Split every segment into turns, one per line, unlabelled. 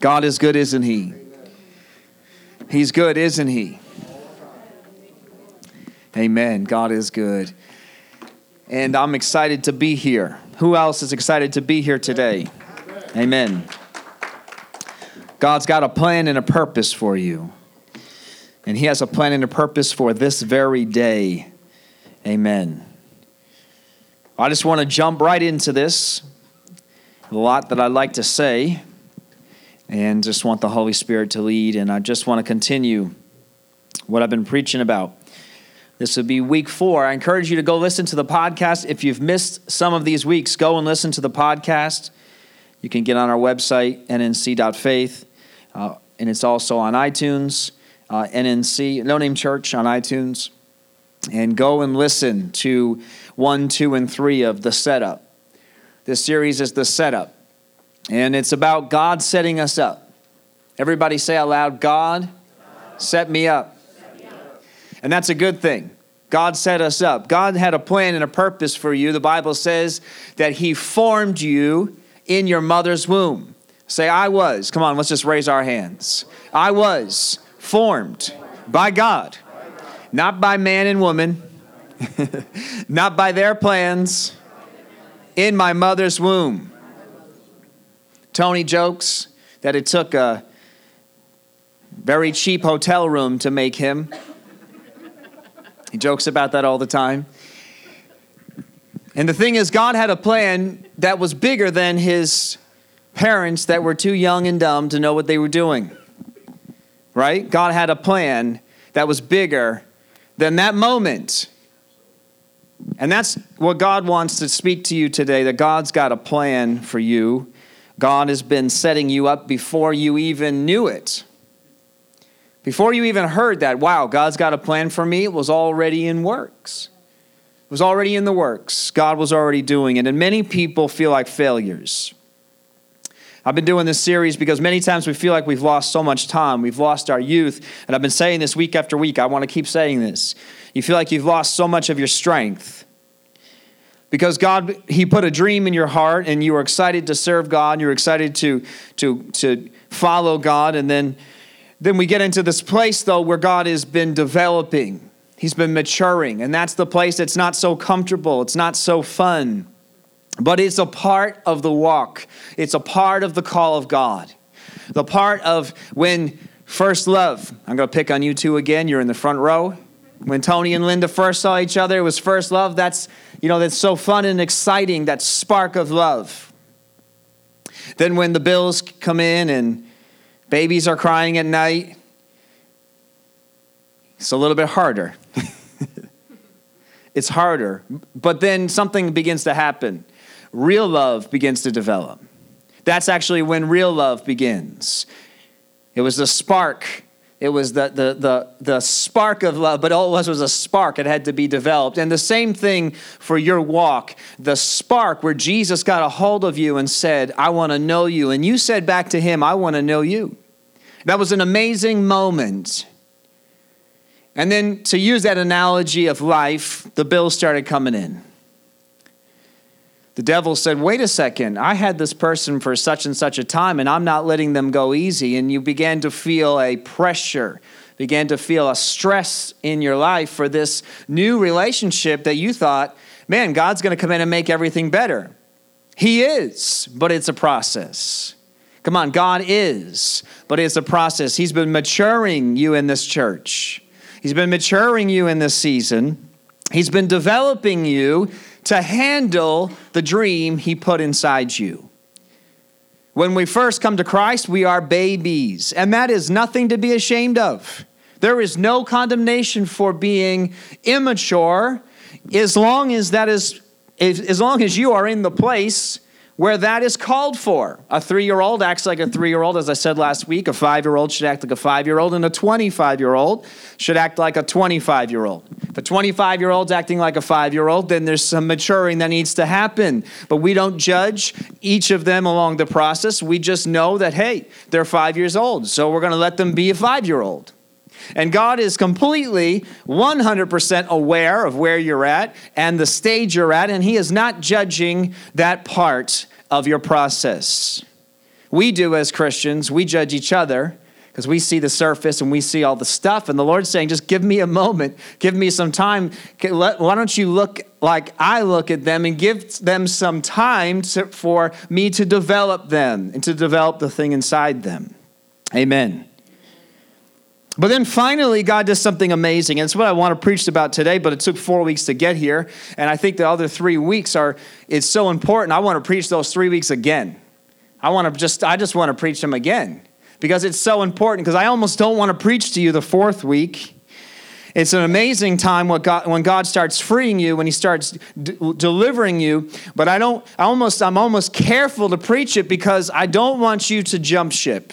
God is good, isn't He? He's good, isn't He? Amen. God is good. And I'm excited to be here. Who else is excited to be here today? Amen. God's got a plan and a purpose for you. And He has a plan and a purpose for this very day. Amen. I just want to jump right into this. A lot that I'd like to say, and just want the Holy Spirit to lead. And I just want to continue what I've been preaching about. This would be week four. I encourage you to go listen to the podcast. If you've missed some of these weeks, go and listen to the podcast. You can get on our website, nnc.faith, uh, and it's also on iTunes, uh, NNC, No Name Church on iTunes. And go and listen to one, two, and three of The Setup. This series is The Setup, and it's about God setting us up. Everybody say out loud, God, set me up. And that's a good thing. God set us up. God had a plan and a purpose for you. The Bible says that He formed you in your mother's womb. Say, I was. Come on, let's just raise our hands. I was formed by God, not by man and woman, not by their plans, in my mother's womb. Tony jokes that it took a very cheap hotel room to make him. He jokes about that all the time. And the thing is, God had a plan that was bigger than his parents that were too young and dumb to know what they were doing. Right? God had a plan that was bigger than that moment. And that's what God wants to speak to you today that God's got a plan for you. God has been setting you up before you even knew it. Before you even heard that, wow, God's got a plan for me, it was already in works. It was already in the works. God was already doing it. And many people feel like failures. I've been doing this series because many times we feel like we've lost so much time. We've lost our youth. And I've been saying this week after week. I want to keep saying this. You feel like you've lost so much of your strength. Because God, He put a dream in your heart and you were excited to serve God, you were excited to, to, to follow God, and then then we get into this place, though, where God has been developing, He's been maturing, and that's the place that's not so comfortable, it's not so fun, but it's a part of the walk, it's a part of the call of God. The part of when first love, I'm going to pick on you two again, you're in the front row. When Tony and Linda first saw each other, it was first love. That's, you know, that's so fun and exciting, that spark of love. Then when the bills come in and Babies are crying at night. It's a little bit harder. it's harder. But then something begins to happen. Real love begins to develop. That's actually when real love begins. It was the spark. It was the, the, the, the spark of love, but all it was was a spark. It had to be developed. And the same thing for your walk. The spark where Jesus got a hold of you and said, I want to know you. And you said back to him, I want to know you. That was an amazing moment. And then to use that analogy of life, the bills started coming in. The devil said, Wait a second, I had this person for such and such a time, and I'm not letting them go easy. And you began to feel a pressure, began to feel a stress in your life for this new relationship that you thought, man, God's going to come in and make everything better. He is, but it's a process. Come on, God is, but it's a process. He's been maturing you in this church, He's been maturing you in this season. He's been developing you to handle the dream He put inside you. When we first come to Christ, we are babies, and that is nothing to be ashamed of. There is no condemnation for being immature as long as that is as long as you are in the place where that is called for. A three year old acts like a three year old, as I said last week. A five year old should act like a five year old, and a 25 year old should act like a 25 year old. If a 25 year old's acting like a five year old, then there's some maturing that needs to happen. But we don't judge each of them along the process. We just know that, hey, they're five years old, so we're going to let them be a five year old. And God is completely 100% aware of where you're at and the stage you're at, and He is not judging that part of your process. we do as Christians, we judge each other because we see the surface and we see all the stuff. And the Lord's saying, just give me a moment, give me some time. Why don't you look like I look at them and give them some time to, for me to develop them and to develop the thing inside them? Amen. But then finally, God does something amazing. And it's what I want to preach about today, but it took four weeks to get here. And I think the other three weeks are, it's so important. I want to preach those three weeks again. I want to just, I just want to preach them again because it's so important because I almost don't want to preach to you the fourth week. It's an amazing time when God, when God starts freeing you, when He starts d- delivering you. But I don't. I almost. I'm almost careful to preach it because I don't want you to jump ship.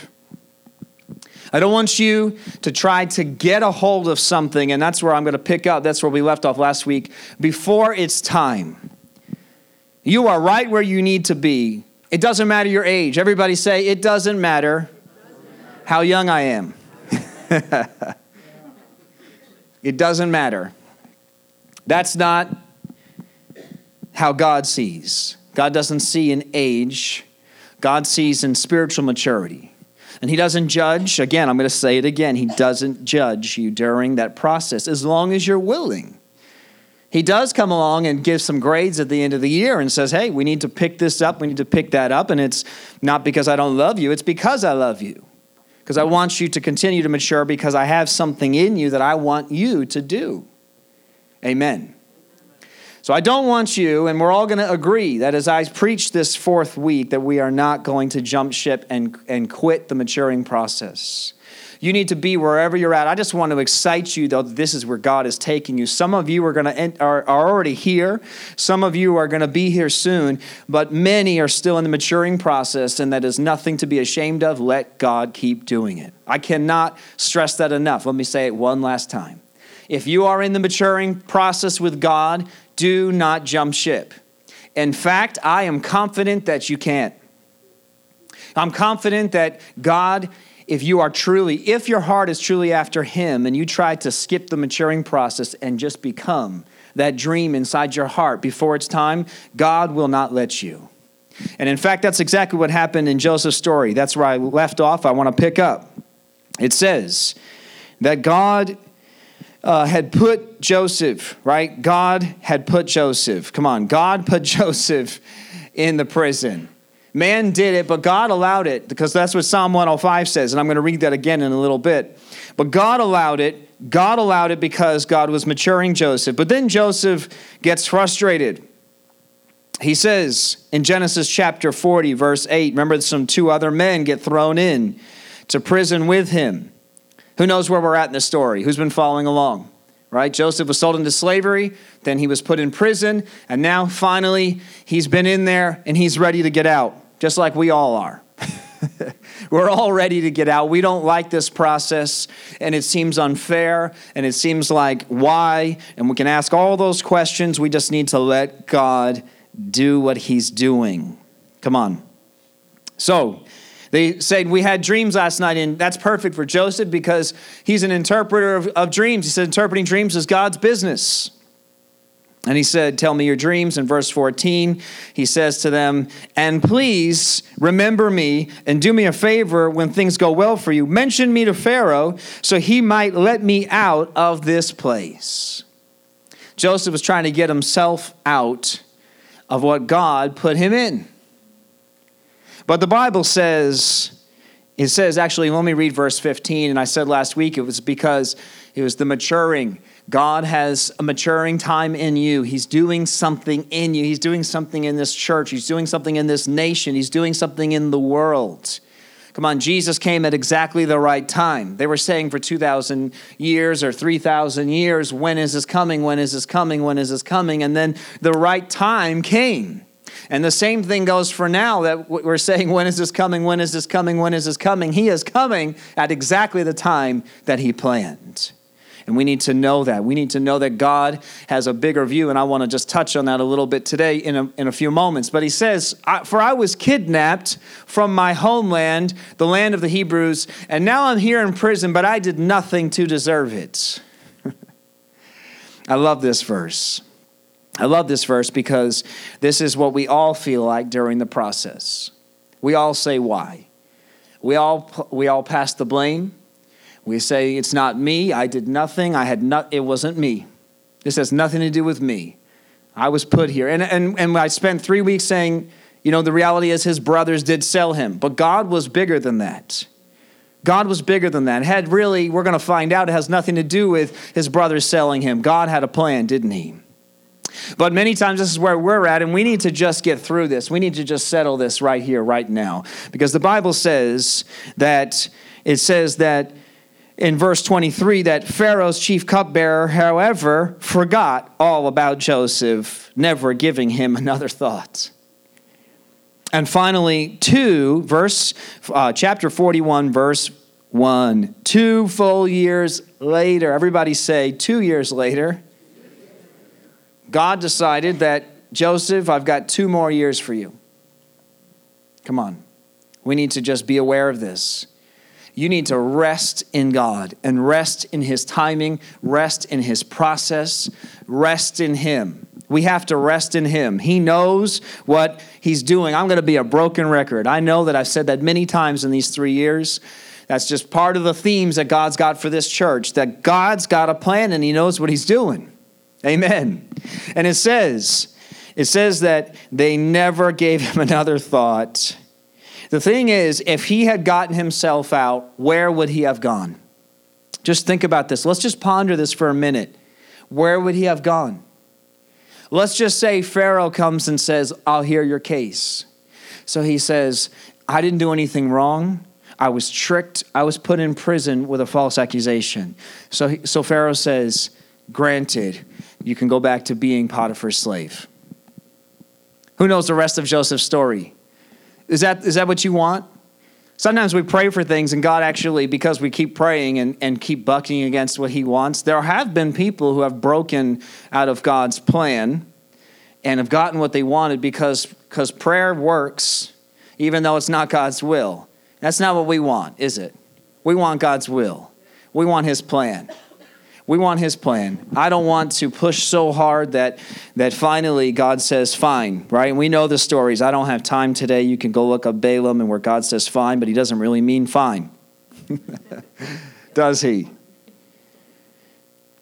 I don't want you to try to get a hold of something, and that's where I'm going to pick up. That's where we left off last week. Before it's time, you are right where you need to be. It doesn't matter your age. Everybody say, it doesn't matter how young I am. it doesn't matter. That's not how God sees. God doesn't see in age, God sees in spiritual maturity. And He doesn't judge. Again, I'm going to say it again. He doesn't judge you during that process as long as you're willing. He does come along and give some grades at the end of the year and says, hey, we need to pick this up, we need to pick that up. And it's not because I don't love you, it's because I love you because I want you to continue to mature because I have something in you that I want you to do. Amen. So I don't want you, and we're all going to agree that as I preach this fourth week, that we are not going to jump ship and, and quit the maturing process. You need to be wherever you're at. I just want to excite you, though, this is where God is taking you. Some of you are going to are, are already here. Some of you are going to be here soon, but many are still in the maturing process, and that is nothing to be ashamed of. Let God keep doing it. I cannot stress that enough. Let me say it one last time. If you are in the maturing process with God, do not jump ship. In fact, I am confident that you can't. I'm confident that God if you are truly, if your heart is truly after Him and you try to skip the maturing process and just become that dream inside your heart before it's time, God will not let you. And in fact, that's exactly what happened in Joseph's story. That's where I left off. I want to pick up. It says that God uh, had put Joseph, right? God had put Joseph. Come on, God put Joseph in the prison. Man did it, but God allowed it because that's what Psalm 105 says. And I'm going to read that again in a little bit. But God allowed it. God allowed it because God was maturing Joseph. But then Joseph gets frustrated. He says in Genesis chapter 40, verse 8, remember some two other men get thrown in to prison with him. Who knows where we're at in the story? Who's been following along? Right? Joseph was sold into slavery, then he was put in prison, and now finally he's been in there and he's ready to get out just like we all are. We're all ready to get out. We don't like this process, and it seems unfair, and it seems like why, and we can ask all those questions. We just need to let God do what He's doing. Come on. So, they said, We had dreams last night, and that's perfect for Joseph because he's an interpreter of, of dreams. He said, Interpreting dreams is God's business. And he said, Tell me your dreams. In verse 14, he says to them, And please remember me and do me a favor when things go well for you. Mention me to Pharaoh so he might let me out of this place. Joseph was trying to get himself out of what God put him in. But the Bible says, it says, actually, let me read verse 15. And I said last week it was because it was the maturing God has a maturing time in you. He's doing something in you. He's doing something in this church. He's doing something in this nation. He's doing something in the world. Come on, Jesus came at exactly the right time. They were saying for 2,000 years or 3,000 years, when is this coming? When is this coming? When is this coming? And then the right time came. And the same thing goes for now that we're saying, when is this coming? When is this coming? When is this coming? He is coming at exactly the time that he planned. And we need to know that. We need to know that God has a bigger view. And I want to just touch on that a little bit today in a, in a few moments. But he says, For I was kidnapped from my homeland, the land of the Hebrews, and now I'm here in prison, but I did nothing to deserve it. I love this verse. I love this verse because this is what we all feel like during the process. We all say, Why? we all, we all pass the blame. We say, it's not me. I did nothing. I had not, it wasn't me. This has nothing to do with me. I was put here. And, and, and I spent three weeks saying, you know, the reality is his brothers did sell him, but God was bigger than that. God was bigger than that. Had really, we're going to find out, it has nothing to do with his brothers selling him. God had a plan, didn't he? But many times this is where we're at, and we need to just get through this. We need to just settle this right here, right now. Because the Bible says that, it says that in verse 23 that Pharaoh's chief cupbearer, however, forgot all about Joseph, never giving him another thought. And finally, 2, verse, uh, chapter 41, verse 1. Two full years later, everybody say, two years later, God decided that, Joseph, I've got two more years for you. Come on. We need to just be aware of this. You need to rest in God and rest in His timing, rest in His process, rest in Him. We have to rest in Him. He knows what He's doing. I'm going to be a broken record. I know that I've said that many times in these three years. That's just part of the themes that God's got for this church, that God's got a plan and He knows what He's doing. Amen. And it says, it says that they never gave Him another thought. The thing is, if He had gotten Himself out, where would He have gone? Just think about this. Let's just ponder this for a minute. Where would He have gone? Let's just say Pharaoh comes and says, I'll hear your case. So he says, I didn't do anything wrong. I was tricked. I was put in prison with a false accusation. So, so Pharaoh says, Granted, you can go back to being Potiphar's slave. Who knows the rest of Joseph's story? Is that, is that what you want? Sometimes we pray for things, and God actually, because we keep praying and, and keep bucking against what He wants, there have been people who have broken out of God's plan and have gotten what they wanted because because prayer works, even though it's not God's will. That's not what we want, is it? We want God's will, we want His plan. We want his plan. I don't want to push so hard that that finally God says fine, right? And we know the stories. I don't have time today. You can go look up Balaam and where God says fine, but he doesn't really mean fine. does he?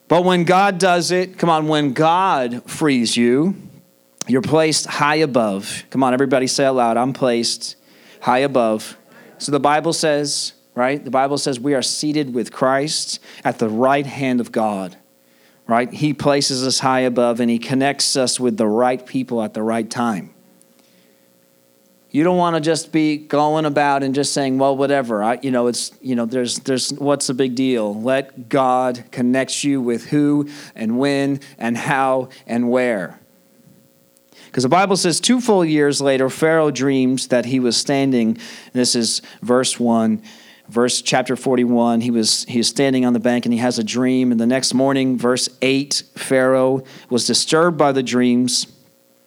But when God does it, come on, when God frees you, you're placed high above. Come on, everybody say out loud, I'm placed high above. So the Bible says right? The Bible says we are seated with Christ at the right hand of God, right? He places us high above and He connects us with the right people at the right time. You don't want to just be going about and just saying, well, whatever. I, you know, it's, you know, there's, there's, what's the big deal? Let God connect you with who and when and how and where. Because the Bible says two full years later, Pharaoh dreams that he was standing. This is verse 1 verse chapter 41 he was he was standing on the bank and he has a dream. And the next morning verse 8 pharaoh was disturbed by the dreams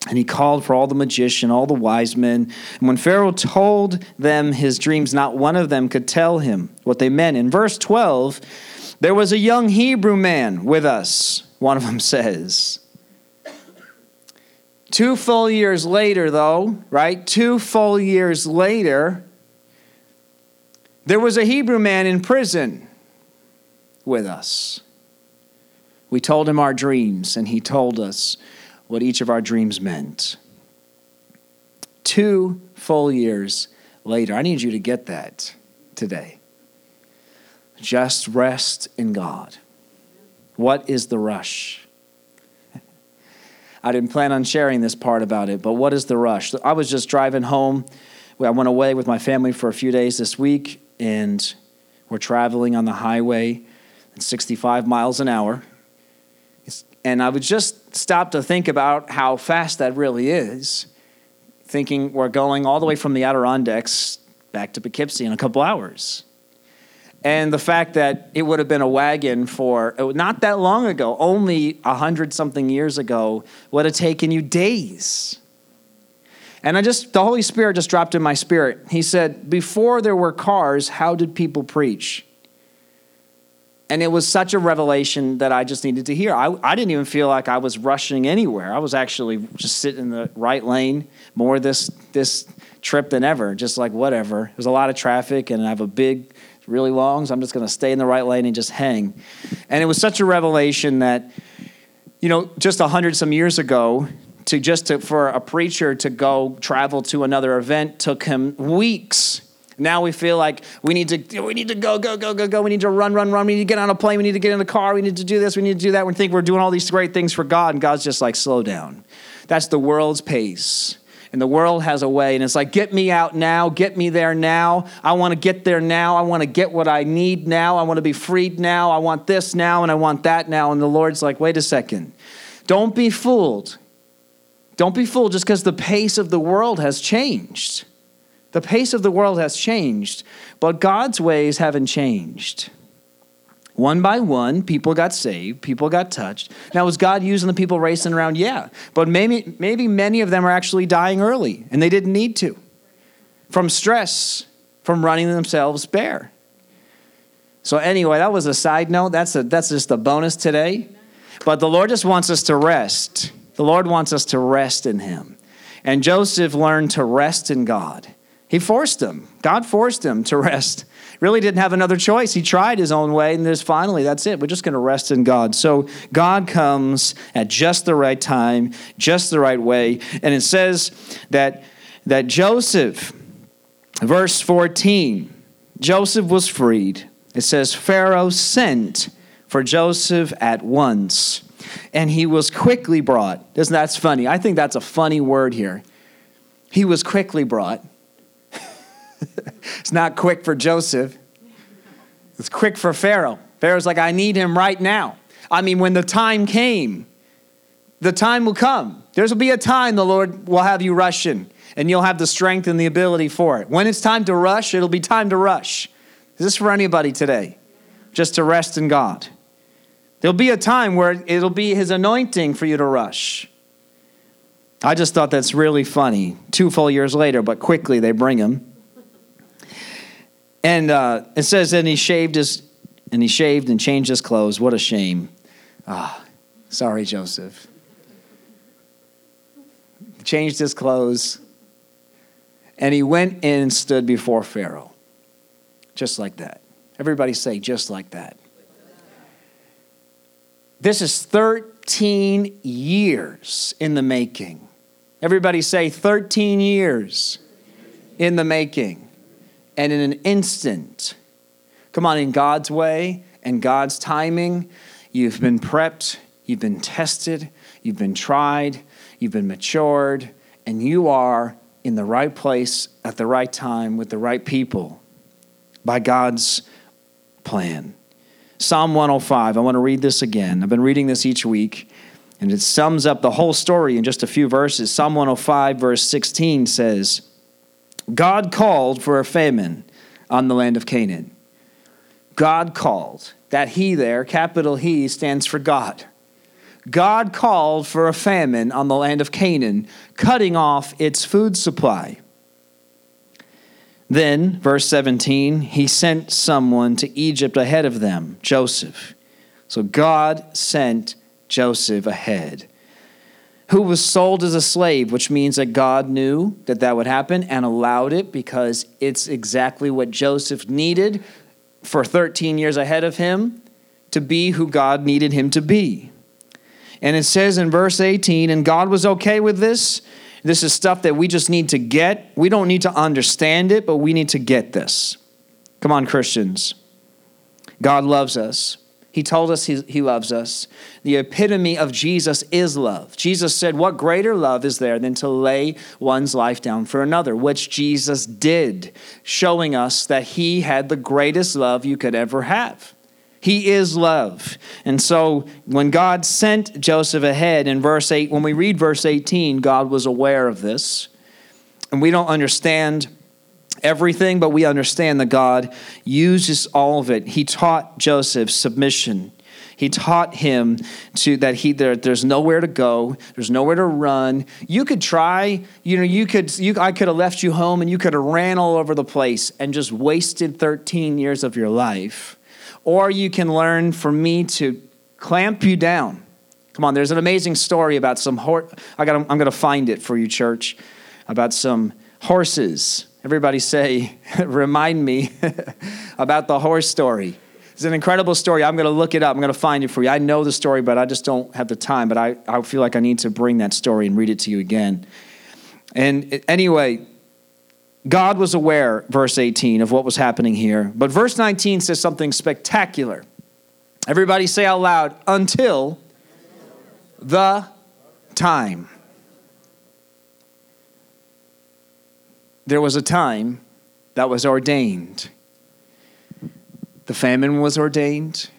and he called for all the magician all the wise men. And when pharaoh told them his dreams not one of them could tell him what they meant. In verse 12 there was a young hebrew man with us one of them says. Two full years later though right? Two full years later there was a Hebrew man in prison with us. We told him our dreams, and he told us what each of our dreams meant. Two full years later, I need you to get that today. Just rest in God. What is the rush? I didn't plan on sharing this part about it, but what is the rush? I was just driving home. I went away with my family for a few days this week, and we're traveling on the highway at 65 miles an hour. And I would just stop to think about how fast that really is, thinking we're going all the way from the Adirondacks back to Poughkeepsie in a couple hours. And the fact that it would have been a wagon for uh, not that long ago, only a hundred something years ago, would have taken you days. And I just, the Holy Spirit just dropped in my spirit. He said, Before there were cars, how did people preach? And it was such a revelation that I just needed to hear. I, I didn't even feel like I was rushing anywhere. I was actually just sitting in the right lane more this this trip than ever. Just like whatever. There's a lot of traffic, and I have a big, really long, so I'm just going to stay in the right lane and just hang. And it was such a revelation that, you know, just a hundred some years ago, to just to, for a preacher to go travel to another event took him weeks now we feel like we need to we need to go go go go go. We need to run run run. We need to get on a plane. We need to get in the car. We need to do this. We need to do that. We think we're doing all these great things for God, and God's just like slow down. That's the world's pace. And the world has a way, and it's like, get me out now, get me there now. I want to get there now. I want to get what I need now. I want to be freed now. I want this now, and I want that now. And the Lord's like, wait a second. Don't be fooled. Don't be fooled just because the pace of the world has changed. The pace of the world has changed, but God's ways haven't changed. One by one, people got saved, people got touched. Now, was God using the people racing around? Yeah. But maybe, maybe many of them are actually dying early, and they didn't need to. From stress, from running themselves bare. So, anyway, that was a side note. That's, a, that's just a bonus today. But the Lord just wants us to rest. The Lord wants us to rest in Him. And Joseph learned to rest in God. He forced him. God forced him to rest. Really didn't have another choice. He tried his own way, and there's finally, that's it. We're just going to rest in God. So God comes at just the right time, just the right way. And it says that, that Joseph, verse 14, Joseph was freed. It says, Pharaoh sent for Joseph at once, and he was quickly brought. Isn't that's funny? I think that's a funny word here. He was quickly brought. it's not quick for Joseph, it's quick for Pharaoh. Pharaoh's like, I need him right now. I mean, when the time came, the time will come. There's will be a time the Lord will have you rush in, and you'll have the strength and the ability for it. When it's time to rush, it'll be time to rush. Is this for anybody today? Just to rest in God. There'll be a time where it'll be His anointing for you to rush. I just thought that's really funny. Two full years later, but quickly they bring him. And uh, it says, and he shaved his, and he shaved and changed his clothes. What a shame. Ah, sorry, Joseph. Changed his clothes, and he went in and stood before Pharaoh. Just like that. Everybody say, just like that. This is 13 years in the making. Everybody say, 13 years in the making and in an instant. Come on, in God's way and God's timing, you've been prepped, you've been tested, you've been tried, you've been matured, and you are in the right place at the right time with the right people by God's plan. Psalm 105, I want to read this again. I've been reading this each week, and it sums up the whole story in just a few verses. Psalm 105, verse 16 says, God called for a famine on the land of Canaan. God called. That He there, capital He, stands for God. God called for a famine on the land of Canaan, cutting off its food supply. Then, verse 17, he sent someone to Egypt ahead of them, Joseph. So God sent Joseph ahead who was sold as a slave, which means that God knew that that would happen and allowed it because it's exactly what Joseph needed for 13 years ahead of him to be who God needed him to be. And it says in verse 18, and God was okay with this. This is stuff that we just need to get. We don't need to understand it, but we need to get this. Come on, Christians. God loves us. He told us he, he loves us. The epitome of Jesus is love. Jesus said, What greater love is there than to lay one's life down for another? Which Jesus did, showing us that he had the greatest love you could ever have. He is love. And so when God sent Joseph ahead in verse 8, when we read verse 18, God was aware of this. And we don't understand everything, but we understand that God uses all of it. He taught Joseph submission. He taught him to that he there, there's nowhere to go, there's nowhere to run. You could try, you know, you could you I could have left you home and you could have ran all over the place and just wasted 13 years of your life. Or you can learn from me to clamp you down. Come on, there's an amazing story about some horse. I got. I'm going to find it for you, church, about some horses. Everybody say, remind me about the horse story. It's an incredible story. I'm going to look it up. I'm going to find it for you. I know the story, but I just don't have the time. But I, I feel like I need to bring that story and read it to you again. And anyway, God was aware, verse 18, of what was happening here. But verse 19 says something spectacular. Everybody say out loud, until the time. There was a time that was ordained the famine was ordained.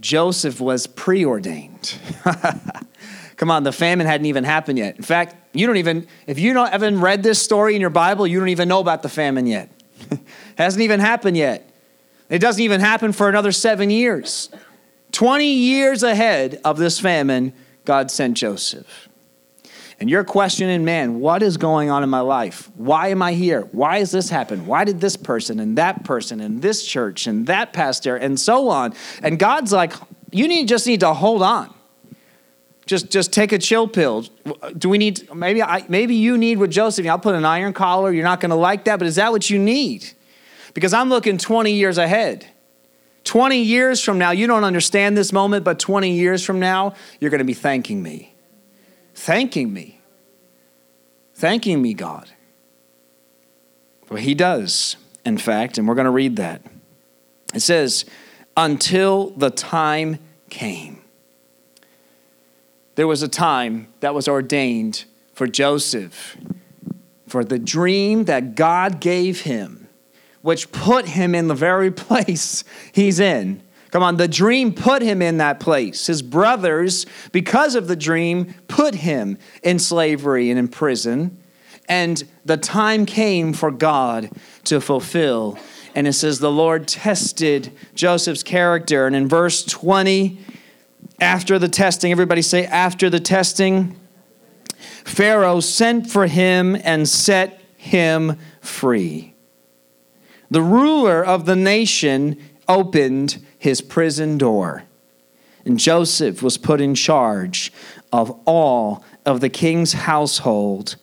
Joseph was preordained. Come on, the famine hadn't even happened yet. In fact, you don't even, if you don't, haven't read this story in your Bible, you don't even know about the famine yet. hasn't even happened yet. It doesn't even happen for another seven years. 20 years ahead of this famine, God sent Joseph and you're questioning, man, what is going on in my life? Why am I here? Why has this happened? Why did this person and that person and this church and that pastor and so on? And God's like, you need just need to hold on. Just just take a chill pill. Do we need maybe I maybe you need with Joseph, I'll put an iron collar, you're not gonna like that, but is that what you need? Because I'm looking 20 years ahead. 20 years from now, you don't understand this moment, but 20 years from now, you're gonna be thanking me thanking me. Thanking me, God. Well, he does, in fact, and we're going to read that. It says, until the time came. There was a time that was ordained for Joseph, for the dream that God gave him, which put him in the very place he's in Come on, the dream put him in that place. His brothers, because of the dream, put him in slavery and in prison. And the time came for God to fulfill. And it says, the Lord tested Joseph's character. And in verse 20, after the testing, everybody say, after the testing, Pharaoh sent for him and set him free. The ruler of the nation opened his prison door. And Joseph was put in charge of all of the king's household.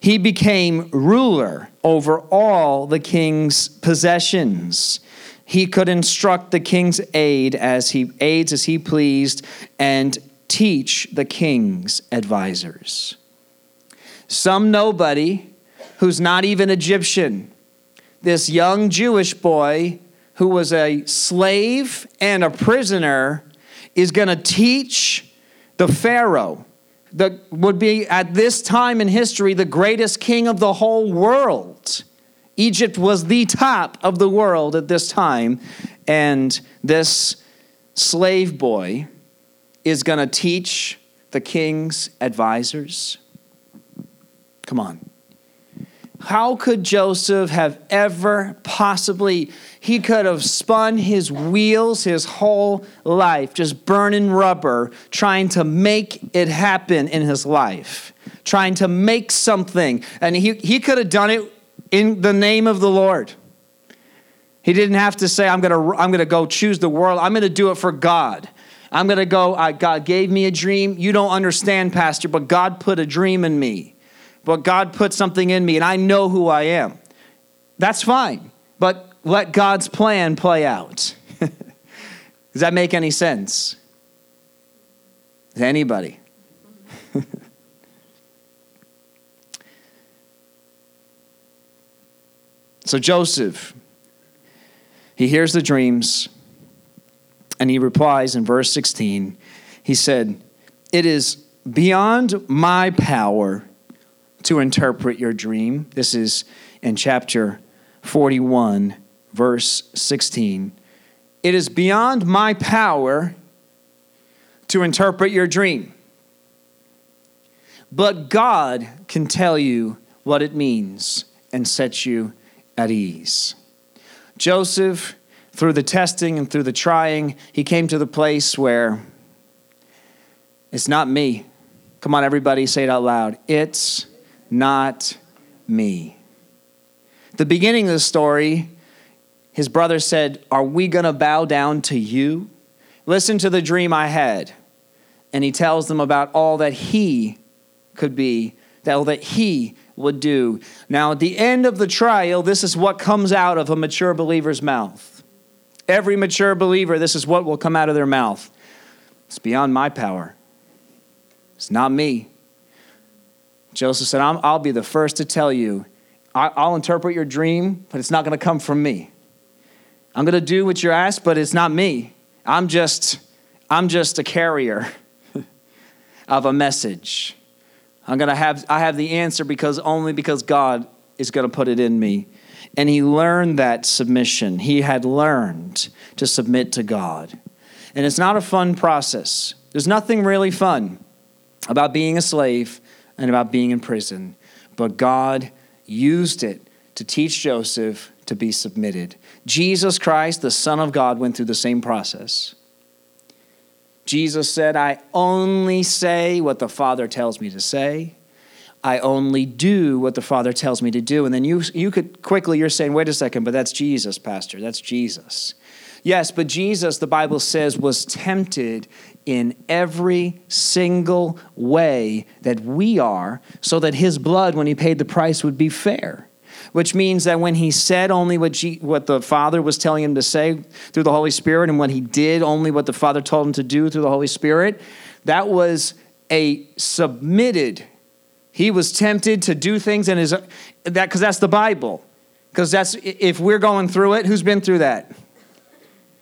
He became ruler over all the king's possessions. He could instruct the king's aide as he aides as he pleased and teach the king's advisors. Some nobody who's not even Egyptian, this young Jewish boy who was a slave and a prisoner, is going to teach the Pharaoh, that would be at this time in history the greatest king of the whole world. Egypt was the top of the world at this time, and this slave boy is going to teach the king's advisors. Come on. How could Joseph have ever possibly, he could have spun his wheels his whole life, just burning rubber, trying to make it happen in his life, trying to make something. And he, he could have done it in the name of the Lord. He didn't have to say, I'm going to I'm going to go choose the world. I'm going to do it for God. I'm going to go, God gave me a dream. You don't understand, Pastor, but God put a dream in me but God put something in me and I know who I am. That's fine, but let God's plan play out. Does that make any sense? Anybody? So Joseph, he hears the dreams and he replies in verse 16. He said, It is beyond my power to interpret your dream. This is in chapter 41, verse 16. It is beyond my power to interpret your dream. But God can tell you what it means and set you at ease. Joseph, through the testing and through the trying, he came to the place where it's not me. Come on, everybody, say it out loud. It's not me. The beginning of the story, his brother said, Are we going to bow down to you? Listen to the dream I had. And he tells them about all that he could be, all that he would do. Now, at the end of the trial, this is what comes out of a mature believer's mouth. Every mature believer, this is what will come out of their mouth. It's beyond my power. It's not me. Joseph said, i will be the first to tell you. I'll interpret your dream, but it's not going to come from me. I'm going to do what you're asked, but it's not me. I'm just, I'm just a carrier of a message. I'm going to have, I have the answer because only because God is going to put it in me. And he learned that submission. He had learned to submit to God. And it's not a fun process. There's nothing really fun about being a slave and about being in prison. But God used it to teach Joseph to be submitted. Jesus Christ, the Son of God, went through the same process. Jesus said, I only say what the Father tells me to say. I only do what the Father tells me to do. And then you, you could quickly, you're saying, wait a second, but that's Jesus, Pastor. That's Jesus. Yes, but Jesus, the Bible says, was tempted in every single way that we are, so that his blood, when he paid the price, would be fair which means that when he said only what, G, what the Father was telling him to say through the Holy Spirit, and when he did only what the Father told him to do through the Holy Spirit, that was a submitted. He was tempted to do things in his that because that's the Bible. Because that's if we're going through it, who's been through that?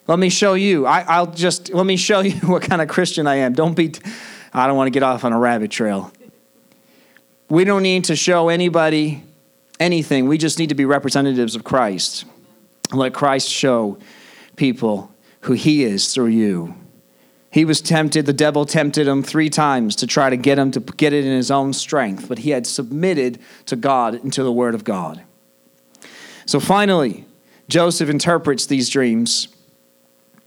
Let me show you. I, will just let me show you what kind of Christian I am. Don't be. I don't want to get off on a rabbit trail. We don't need to show anybody anything. We just need to be representatives of Christ. Let Christ show people who he is through you. He was tempted, the devil tempted him three times to try to get him to get it in his own strength, but he had submitted to God and to the word of God. So finally, Joseph interprets these dreams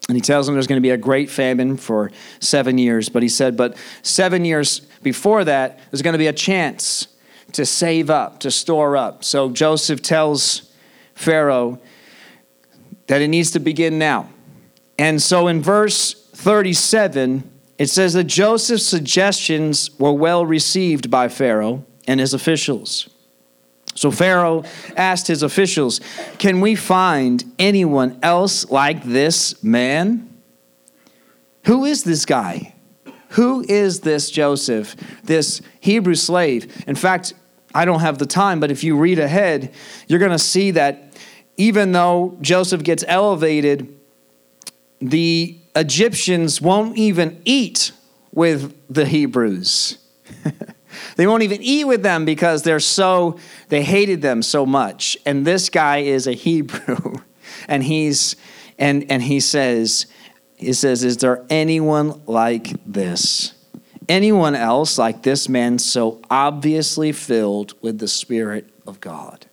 and he tells them there's going to be a great famine for seven years. But he said, but seven years before that, there's going to be a chance to save up, to store up. So Joseph tells Pharaoh that it needs to begin now. And so in verse 37, it says that Joseph's suggestions were well received by Pharaoh and his officials. So Pharaoh asked his officials, Can we find anyone else like this man? Who is this guy? Who is this Joseph, this Hebrew slave? In fact, I don't have the time, but if you read ahead, you're going to see that even though Joseph gets elevated, the Egyptians won't even eat with the Hebrews. they won't even eat with them because they're so they hated them so much. And this guy is a Hebrew. and he's and and he says he says, Is there anyone like this? Anyone else like this man so obviously filled with the Spirit of God?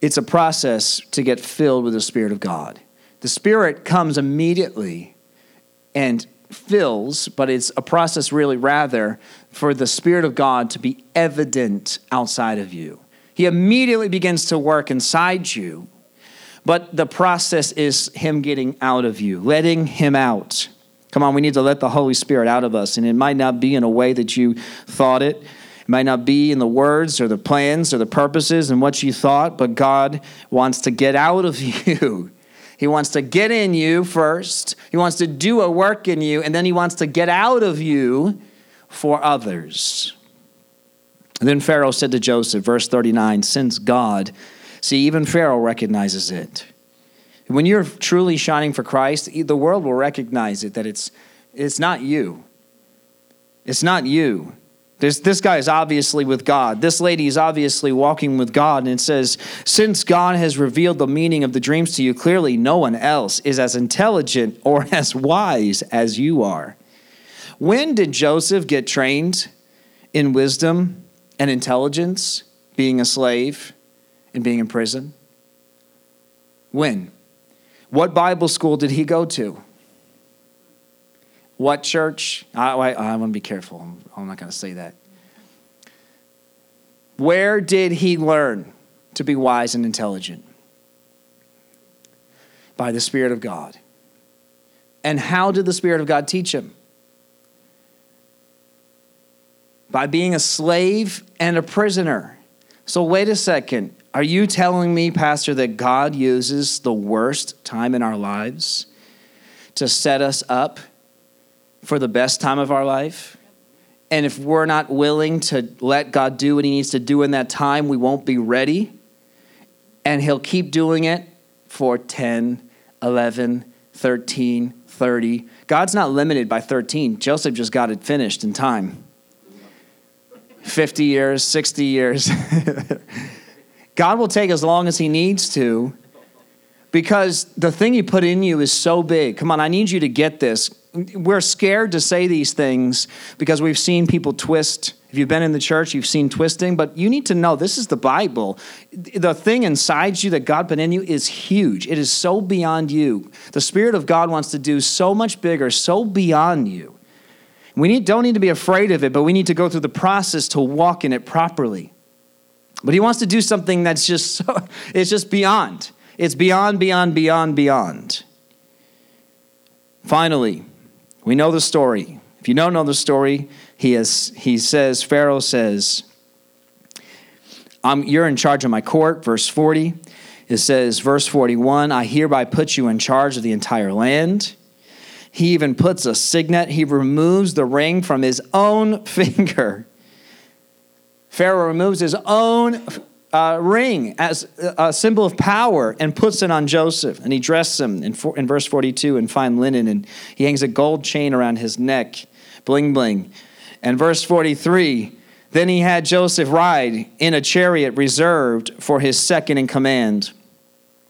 It's a process to get filled with the Spirit of God. The Spirit comes immediately and fills, but it's a process really rather for the Spirit of God to be evident outside of you. He immediately begins to work inside you but the process is Him getting out of you, letting Him out. Come on, we need to let the Holy Spirit out of us. And it might not be in a way that you thought it. It might not be in the words or the plans or the purposes and what you thought, but God wants to get out of you. He wants to get in you first. He wants to do a work in you, and then He wants to get out of you for others. And then Pharaoh said to Joseph, verse 39, since God See, even Pharaoh recognizes it. When you're truly shining for Christ, the world will recognize it that it's, it's not you. It's not you. This, this guy is obviously with God. This lady is obviously walking with God. And it says, Since God has revealed the meaning of the dreams to you, clearly no one else is as intelligent or as wise as you are. When did Joseph get trained in wisdom and intelligence, being a slave? In being in prison? When? What Bible school did he go to? What church? I, I, I want to be careful. I'm, I'm not going to say that. Where did he learn to be wise and intelligent? By the Spirit of God. And how did the Spirit of God teach him? By being a slave and a prisoner. So, wait a second. Are you telling me, Pastor, that God uses the worst time in our lives to set us up for the best time of our life? And if we're not willing to let God do what He needs to do in that time, we won't be ready. And He'll keep doing it for 10, 11, 13, 30. God's not limited by 13. Joseph just got it finished in time 50 years, 60 years. God will take as long as He needs to because the thing He put in you is so big. Come on, I need you to get this. We're scared to say these things because we've seen people twist. If you've been in the church, you've seen twisting, but you need to know this is the Bible. The thing inside you that God put in you is huge. It is so beyond you. The Spirit of God wants to do so much bigger, so beyond you. We need, don't need to be afraid of it, but we need to go through the process to walk in it properly. But He wants to do something that's just so, it's just beyond. It's beyond, beyond, beyond, beyond. Finally, we know the story. If you don't know the story, he, has, he says, Pharaoh says, You're in charge of my court, verse 40. It says, verse 41, I hereby put you in charge of the entire land. He even puts a signet, he removes the ring from his own finger. Pharaoh removes his own uh, ring as a symbol of power and puts it on Joseph. And he dresses him in, for, in verse 42 in fine linen, and he hangs a gold chain around his neck, bling bling. And verse 43 then he had Joseph ride in a chariot reserved for his second in command.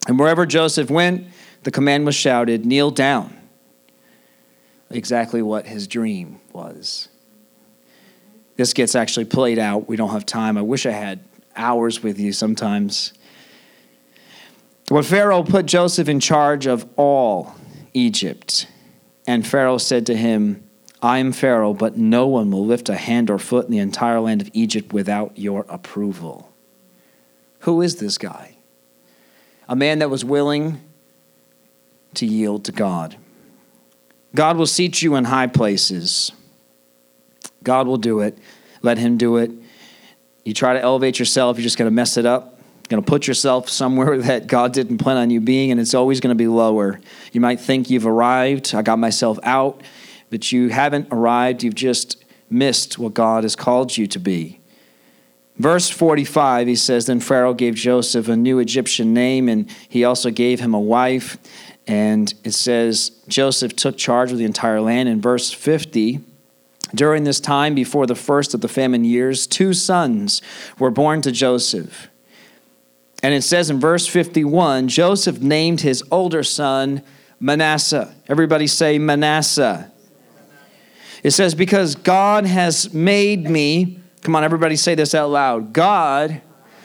And wherever Joseph went, the command was shouted, Kneel down. Exactly what his dream was. This gets actually played out. We don't have time. I wish I had hours with you sometimes. When Pharaoh put Joseph in charge of all Egypt, and Pharaoh said to him, I am Pharaoh, but no one will lift a hand or foot in the entire land of Egypt without your approval. Who is this guy? A man that was willing to yield to God. God will seat you in high places. God will do it. Let him do it. You try to elevate yourself, you're just going to mess it up. You're going to put yourself somewhere that God didn't plan on you being, and it's always going to be lower. You might think you've arrived. I got myself out, but you haven't arrived. You've just missed what God has called you to be. Verse 45, he says, Then Pharaoh gave Joseph a new Egyptian name, and he also gave him a wife. And it says, Joseph took charge of the entire land. In verse 50, during this time, before the first of the famine years, two sons were born to Joseph. And it says in verse 51 Joseph named his older son Manasseh. Everybody say Manasseh. It says, Because God has made me, come on, everybody say this out loud. God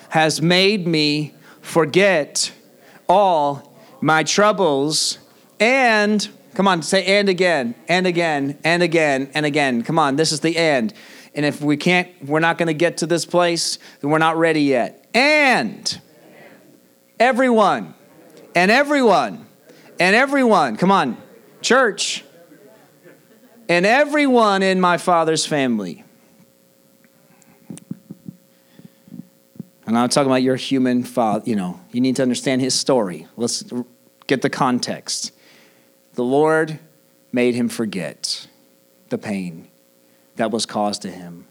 has made me forget all my troubles and Come on, say and again, and again, and again, and again. Come on, this is the end. And if we can't, we're not going to get to this place, then we're not ready yet. And everyone, and everyone, and everyone, come on, church, and everyone in my father's family. And I'm talking about your human father, you know, you need to understand his story. Let's get the context. The Lord made him forget the pain that was caused to him,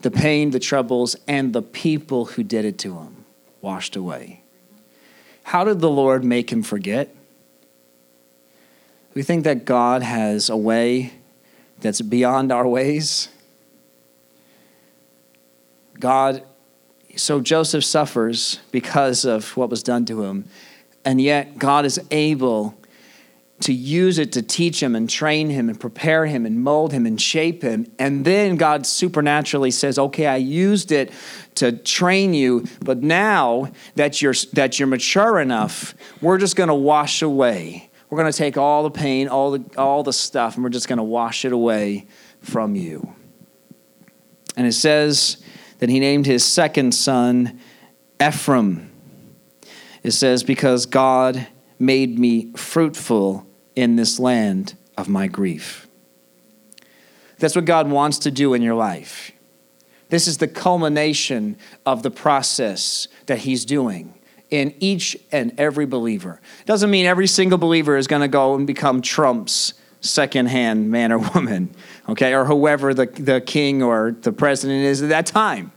the pain, the troubles, and the people who did it to him washed away. How did the Lord make him forget? We think that God has a way that's beyond our ways. God, so Joseph suffers because of what was done to him, and yet God is able to use it to teach him and train him and prepare him and mold him and shape him. And then God supernaturally says, Okay, I used it to train you, but now that you're, that you're mature enough, we're just going to wash away. We're going to take all the pain, all the, all the stuff, and we're just going to wash it away from you. And it says that he named his second son Ephraim. It says, Because God made me fruitful in this land of my grief. That's what God wants to do in your life. This is the culmination of the process that He's doing in each and every believer. Doesn't mean every single believer is going to go and become Trump's secondhand man or woman, okay, or whoever the, the king or the president is at that time.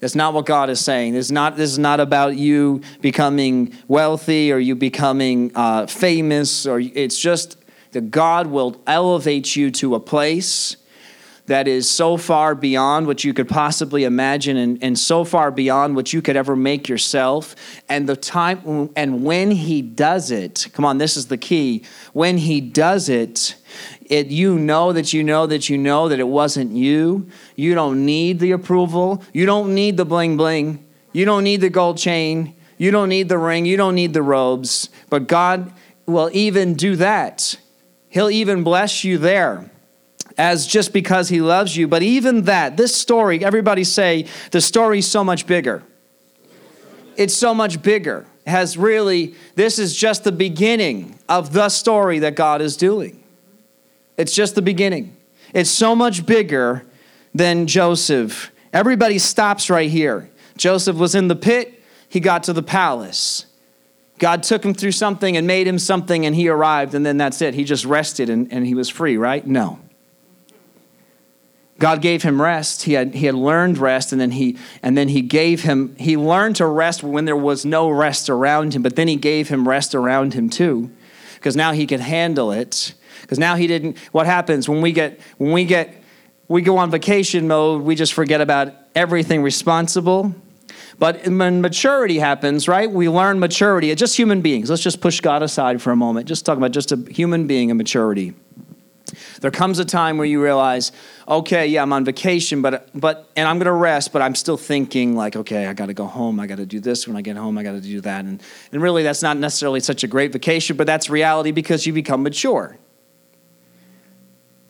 That's not what God is saying. This is not, this is not about you becoming wealthy or you becoming uh, famous, or it's just that God will elevate you to a place that is so far beyond what you could possibly imagine and, and so far beyond what you could ever make yourself. And the time and when he does it, come on, this is the key. When he does it, it you know that you know that you know that it wasn't you. You don't need the approval. You don't need the bling bling. You don't need the gold chain. You don't need the ring. You don't need the robes. But God will even do that. He'll even bless you there as just because he loves you. But even that, this story, everybody say, the story's so much bigger. It's so much bigger. Has really, this is just the beginning of the story that God is doing. It's just the beginning. It's so much bigger than Joseph. Everybody stops right here. Joseph was in the pit, he got to the palace. God took him through something and made him something, and he arrived, and then that's it. He just rested and, and he was free, right? No. God gave him rest. He had, he had learned rest, and then, he, and then he gave him, he learned to rest when there was no rest around him, but then he gave him rest around him too, because now he could handle it. Because now he didn't, what happens when we get, when we get, we go on vacation mode, we just forget about everything responsible. But when maturity happens, right, we learn maturity. It's just human beings. Let's just push God aside for a moment. Just talk about just a human being and maturity. There comes a time where you realize, okay, yeah, I'm on vacation, but but and I'm gonna rest, but I'm still thinking like, okay, I gotta go home, I gotta do this when I get home, I gotta do that. And and really that's not necessarily such a great vacation, but that's reality because you become mature.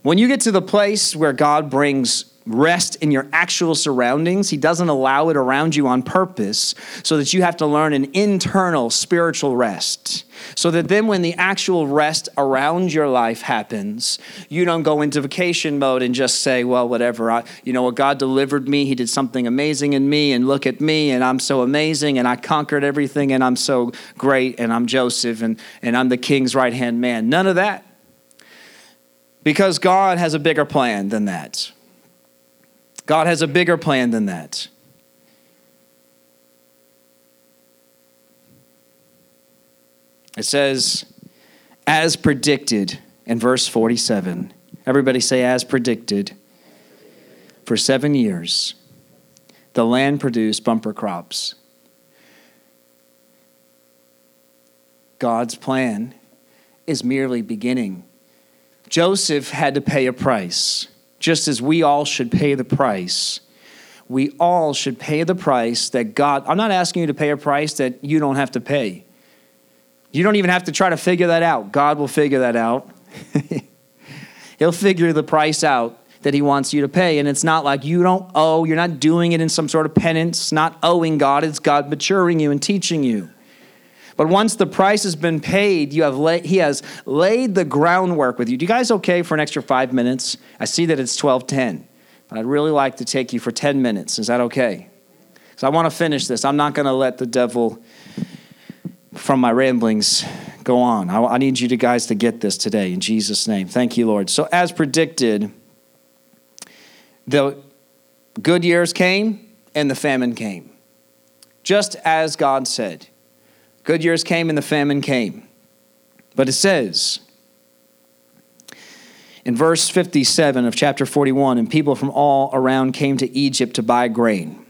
When you get to the place where God brings rest in your actual surroundings. He doesn't allow it around you on purpose so that you have to learn an internal spiritual rest. So that then when the actual rest around your life happens, you don't go into vacation mode and just say, well, whatever. I, you know what? God delivered me. He did something amazing in me, and look at me, and I'm so amazing, and I conquered everything, and I'm so great, and I'm Joseph, and, and I'm the king's right hand man. None of that. Because God has a bigger plan than that. God has a bigger plan than that. It says, as predicted in verse 47. Everybody say, as predicted. For seven years, the land produced bumper crops. God's plan is merely beginning. Joseph had to pay a price just as we all should pay the price. We all should pay the price that God, I'm not asking you to pay a price that you don't have to pay. You don't even have to try to figure that out. God will figure that out. He'll figure the price out that He wants you to pay. And it's not like you don't owe, you're not doing it in some sort of penance, not owing God. It's God maturing you and teaching you. But once the price has been paid, you have he has laid the groundwork with you. Do you guys okay for an extra five minutes? I see that it's 1210, but I'd really like to take you for 10 minutes. Is that okay? Because I want to finish this. I'm not going to let the devil, from my ramblings, go on. I, I need you to guys to get this today in Jesus' name. Thank you, Lord. So, as predicted, the good years came and the famine came, just as God said. Good years came and the famine came. But it says in verse 57 of chapter 41 and people from all around came to Egypt to buy grain.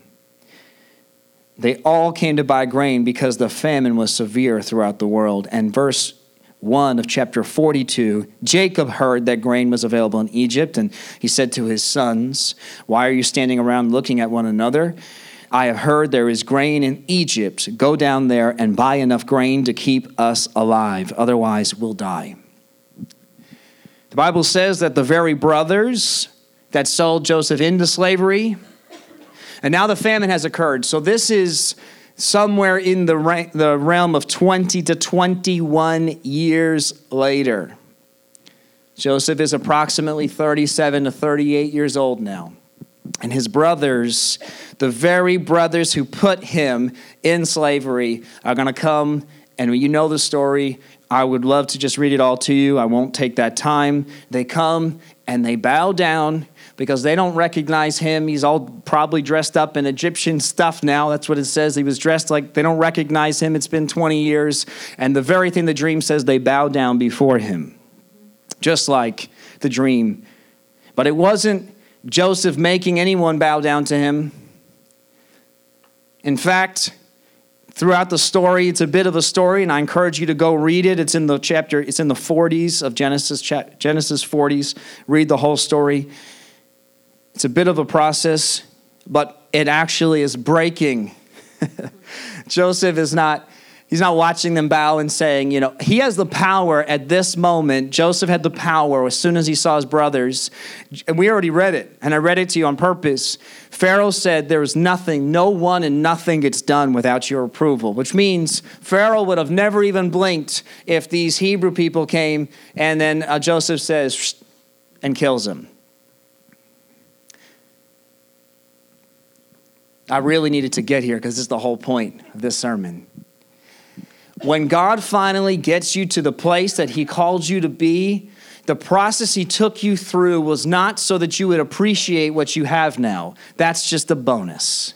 They all came to buy grain because the famine was severe throughout the world. And verse 1 of chapter 42, Jacob heard that grain was available in Egypt, and he said to his sons, Why are you standing around looking at one another? I have heard there is grain in Egypt. Go down there and buy enough grain to keep us alive. Otherwise, we'll die. The Bible says that the very brothers that sold Joseph into slavery, and now the famine has occurred. So this is somewhere in the, ra- the realm of 20 to 21 years later. Joseph is approximately 37 to 38 years old now. And his brothers, the very brothers who put him in slavery, are going to come. And you know the story. I would love to just read it all to you. I won't take that time. They come and they bow down because they don't recognize him. He's all probably dressed up in Egyptian stuff now. That's what it says. He was dressed like they don't recognize him. It's been 20 years. And the very thing the dream says, they bow down before him, just like the dream. But it wasn't Joseph making anyone bow down to him. In fact, throughout the story, it's a bit of a story, and I encourage you to go read it. It's in the chapter, it's in the 40s of Genesis, Genesis 40s. Read the whole story. It's a bit of a process, but it actually is breaking. Joseph is not he's not watching them bow and saying, you know, he has the power at this moment. Joseph had the power as soon as he saw his brothers. And we already read it, and I read it to you on purpose. Pharaoh said, There is nothing, no one and nothing gets done without your approval, which means Pharaoh would have never even blinked if these Hebrew people came and then uh, Joseph says, and kills them. I really needed to get here because this is the whole point of this sermon. When God finally gets you to the place that He called you to be, the process He took you through was not so that you would appreciate what you have now. That's just a bonus.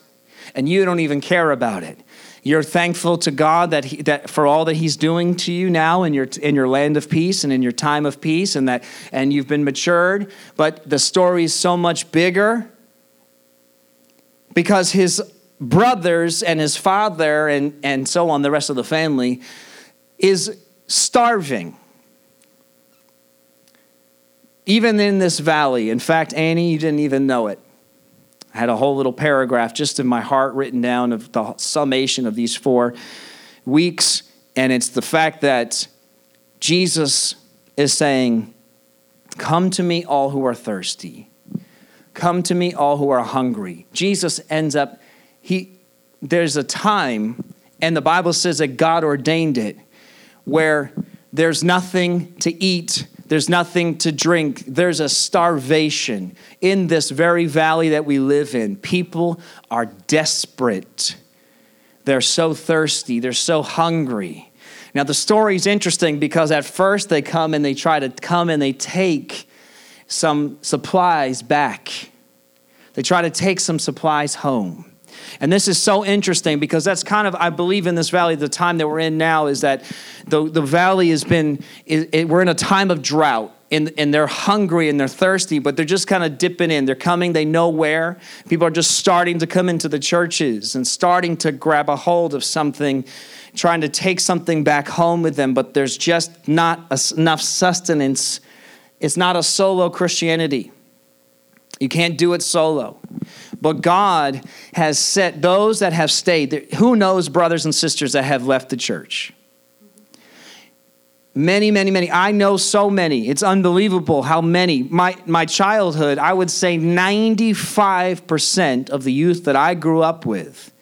And you don't even care about it. You're thankful to God that, he, that for all that He's doing to you now in your, in your land of peace and in your time of peace, and that and you've been matured. But the story is so much bigger because his brothers and his father and, and so on, the rest of the family, is starving. Even in this valley. In fact, Annie, you didn't even know it. I had a whole little paragraph just in my heart written down of the summation of these four weeks. And it's the fact that Jesus is saying, Come to me, all who are thirsty. Come to me, all who are hungry. Jesus ends up, he, there's a time, and the Bible says that God ordained it, where there's nothing to eat, there's nothing to drink, there's a starvation in this very valley that we live in. People are desperate. They're so thirsty, they're so hungry. Now, the story's interesting because at first they come and they try to come and they take some supplies back. They try to take some supplies home. And this is so interesting because that's kind of, I believe, in this valley, the time that we're in now is that the, the valley has been, it, it, we're in a time of drought. And, and they're hungry and they're thirsty, but they're just kind of dipping in. They're coming, they know where. People are just starting to come into the churches and starting to grab a hold of something, trying to take something back home with them, but there's just not enough sustenance it's not a solo Christianity. You can't do it solo. But God has set those that have stayed. Who knows, brothers and sisters, that have left the church? Many, many, many. I know so many. It's unbelievable how many. My, my childhood, I would say 95% of the youth that I grew up with,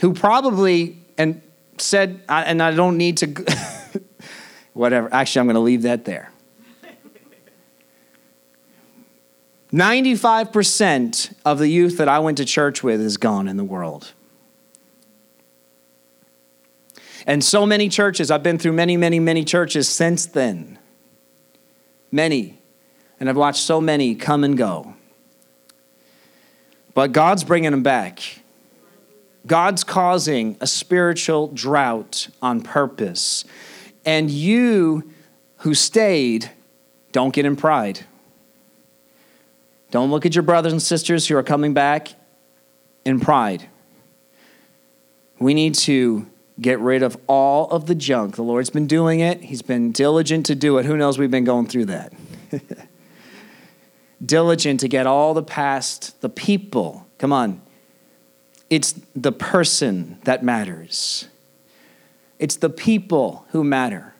who probably, and said, and I don't need to, whatever. Actually, I'm going to leave that there. 95% of the youth that I went to church with is gone in the world. And so many churches, I've been through many, many, many churches since then. Many. And I've watched so many come and go. But God's bringing them back. God's causing a spiritual drought on purpose. And you who stayed, don't get in pride. Don't look at your brothers and sisters who are coming back in pride. We need to get rid of all of the junk. The Lord's been doing it, He's been diligent to do it. Who knows? We've been going through that. diligent to get all the past, the people. Come on. It's the person that matters. It's the people who matter.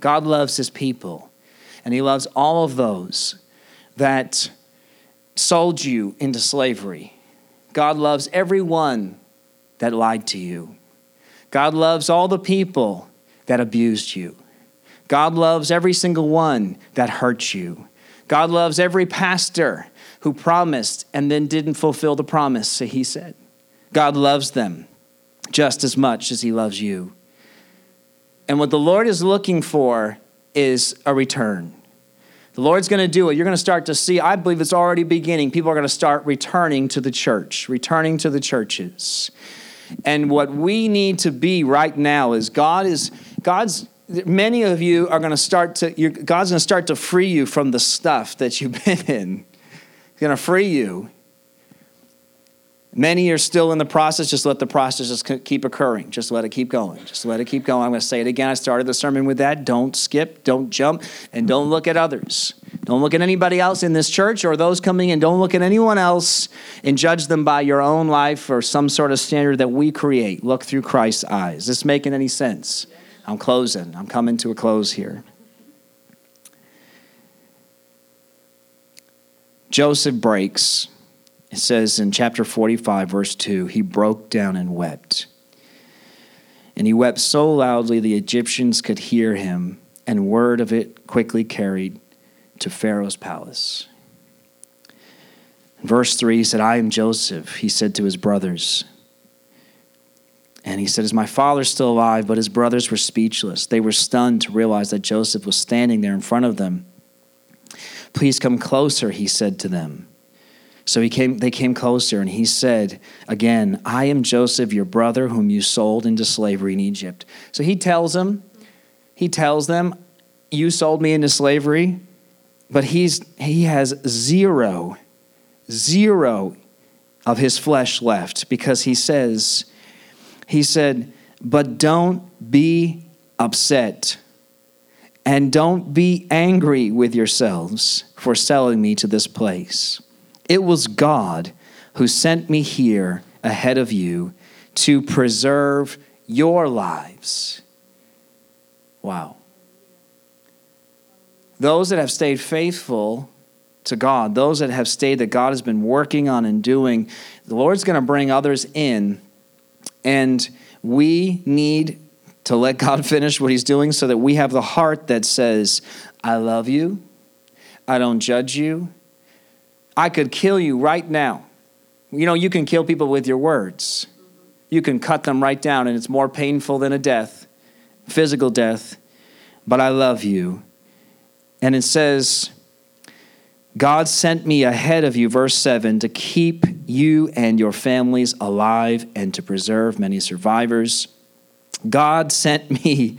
God loves his people, and he loves all of those that sold you into slavery. God loves everyone that lied to you. God loves all the people that abused you. God loves every single one that hurt you. God loves every pastor who promised and then didn't fulfill the promise, so he said. God loves them just as much as he loves you. And what the Lord is looking for is a return. The Lord's going to do it. You're going to start to see, I believe it's already beginning. People are going to start returning to the church, returning to the churches. And what we need to be right now is God is, God's, many of you are going to start to, God's going to start to free you from the stuff that you've been in. He's going to free you. Many are still in the process. Just let the process just keep occurring. Just let it keep going. Just let it keep going. I'm going to say it again. I started the sermon with that. Don't skip, don't jump, and don't look at others. Don't look at anybody else in this church or those coming in. Don't look at anyone else and judge them by your own life or some sort of standard that we create. Look through Christ's eyes. Is this making any sense? I'm closing. I'm coming to a close here. Joseph breaks it says in chapter 45, verse 2, he broke down and wept. And he wept so loudly the Egyptians could hear him, and word of it quickly carried to Pharaoh's palace. In verse 3, he said, I am Joseph, he said to his brothers. And he said, Is my father still alive? But his brothers were speechless. They were stunned to realize that Joseph was standing there in front of them. Please come closer, he said to them. So he came, they came closer, and he said, Again, I am Joseph, your brother, whom you sold into slavery in Egypt. So he tells them, he tells them, You sold me into slavery, but he's, he has zero, zero of his flesh left because he says, He said, But don't be upset and don't be angry with yourselves for selling me to this place. It was God who sent me here ahead of you to preserve your lives. Wow. Those that have stayed faithful to God, those that have stayed that God has been working on and doing, the Lord's going to bring others in. And we need to let God finish what He's doing so that we have the heart that says, I love you, I don't judge you, I could kill you right now. You know, you can kill people with your words. You can cut them right down, and it's more painful than a death, physical death. But I love you. And it says, God sent me ahead of you, verse 7, to keep you and your families alive and to preserve many survivors. God sent me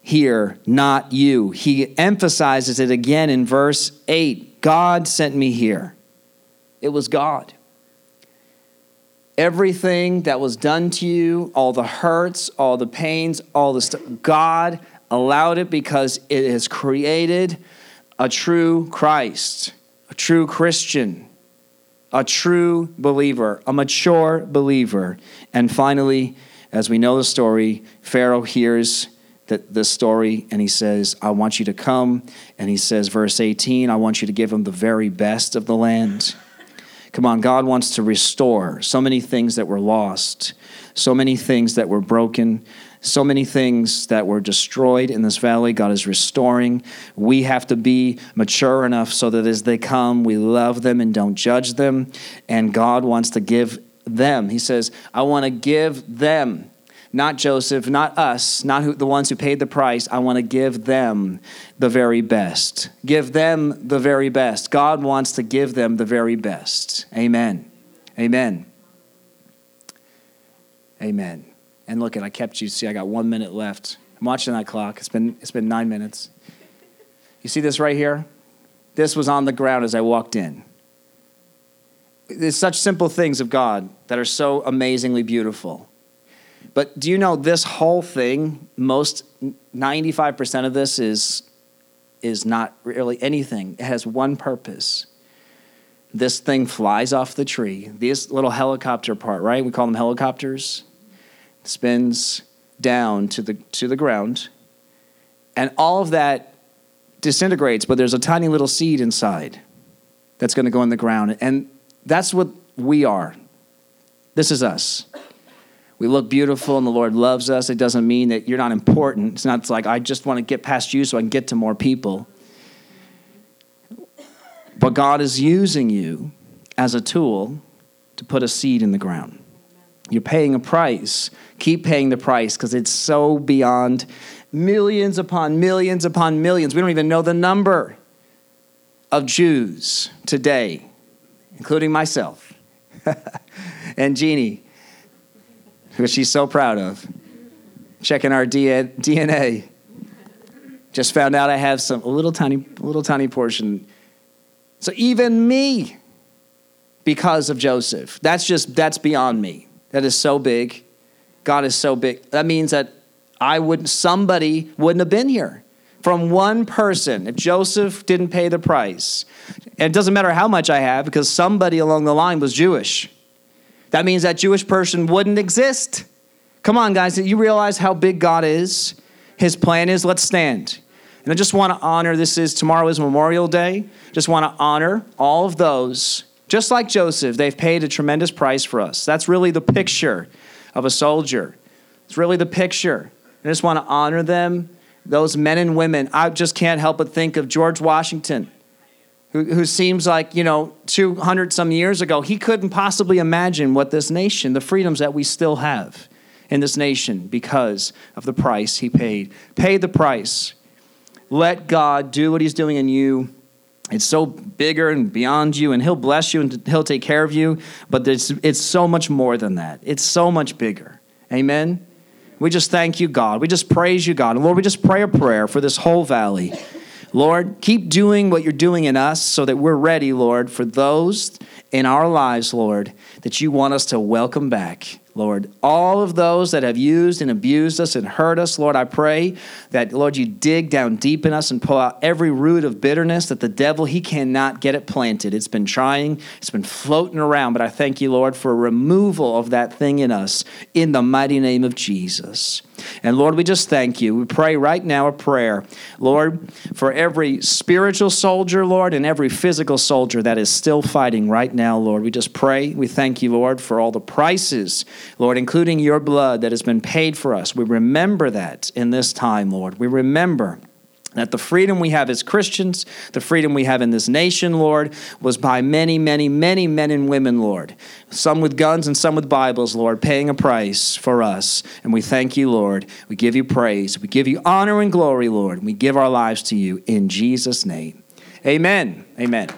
here, not you. He emphasizes it again in verse 8. God sent me here. It was God. Everything that was done to you, all the hurts, all the pains, all the stuff, God allowed it because it has created a true Christ, a true Christian, a true believer, a mature believer. And finally, as we know the story, Pharaoh hears the story and he says, I want you to come. And he says, verse 18, I want you to give him the very best of the land. Come on, God wants to restore so many things that were lost, so many things that were broken, so many things that were destroyed in this valley. God is restoring. We have to be mature enough so that as they come, we love them and don't judge them. And God wants to give them. He says, I want to give them not Joseph, not us, not who, the ones who paid the price. I want to give them the very best. Give them the very best. God wants to give them the very best. Amen. Amen. Amen. And look, at I kept you. See, I got one minute left. I'm watching that clock. It's been it's been nine minutes. You see this right here? This was on the ground as I walked in. There's such simple things of God that are so amazingly beautiful. But do you know this whole thing, most 95% of this is is not really anything. It has one purpose. This thing flies off the tree. This little helicopter part, right? We call them helicopters. Spins down to the to the ground. And all of that disintegrates, but there's a tiny little seed inside that's going to go in the ground. And that's what we are. This is us. We look beautiful and the Lord loves us, it doesn't mean that you're not important. It's not like I just want to get past you so I can get to more people. But God is using you as a tool to put a seed in the ground. You're paying a price. Keep paying the price because it's so beyond millions upon millions upon millions. We don't even know the number of Jews today, including myself and Jeannie, who she's so proud of. Checking our DNA. Just found out I have some a little tiny, little tiny portion. So even me, because of Joseph, that's just that's beyond me. That is so big. God is so big. That means that I wouldn't, somebody wouldn't have been here from one person if Joseph didn't pay the price. And it doesn't matter how much I have because somebody along the line was Jewish. That means that Jewish person wouldn't exist. Come on, guys, you realize how big God is? His plan is let's stand. And I just want to honor this is tomorrow is Memorial Day. Just want to honor all of those. Just like Joseph, they've paid a tremendous price for us. That's really the picture of a soldier. It's really the picture. I just want to honor them, those men and women. I just can't help but think of George Washington, who, who seems like, you know, 200 some years ago, he couldn't possibly imagine what this nation, the freedoms that we still have in this nation because of the price he paid. Pay the price. Let God do what he's doing in you. It's so bigger and beyond you, and he'll bless you and he'll take care of you, but it's, it's so much more than that. It's so much bigger. Amen. We just thank you, God. We just praise you, God. And Lord, we just pray a prayer for this whole valley. Lord, keep doing what you're doing in us so that we're ready, Lord, for those in our lives, Lord, that you want us to welcome back. Lord, all of those that have used and abused us and hurt us, Lord, I pray that, Lord, you dig down deep in us and pull out every root of bitterness that the devil, he cannot get it planted. It's been trying, it's been floating around, but I thank you, Lord, for removal of that thing in us in the mighty name of Jesus. And Lord, we just thank you. We pray right now a prayer, Lord, for every spiritual soldier, Lord, and every physical soldier that is still fighting right now, Lord. We just pray. We thank you, Lord, for all the prices, Lord, including your blood that has been paid for us. We remember that in this time, Lord. We remember that the freedom we have as Christians, the freedom we have in this nation, Lord, was by many, many, many men and women, Lord. Some with guns and some with Bibles, Lord, paying a price for us. And we thank you, Lord. We give you praise. We give you honor and glory, Lord. We give our lives to you in Jesus' name. Amen. Amen.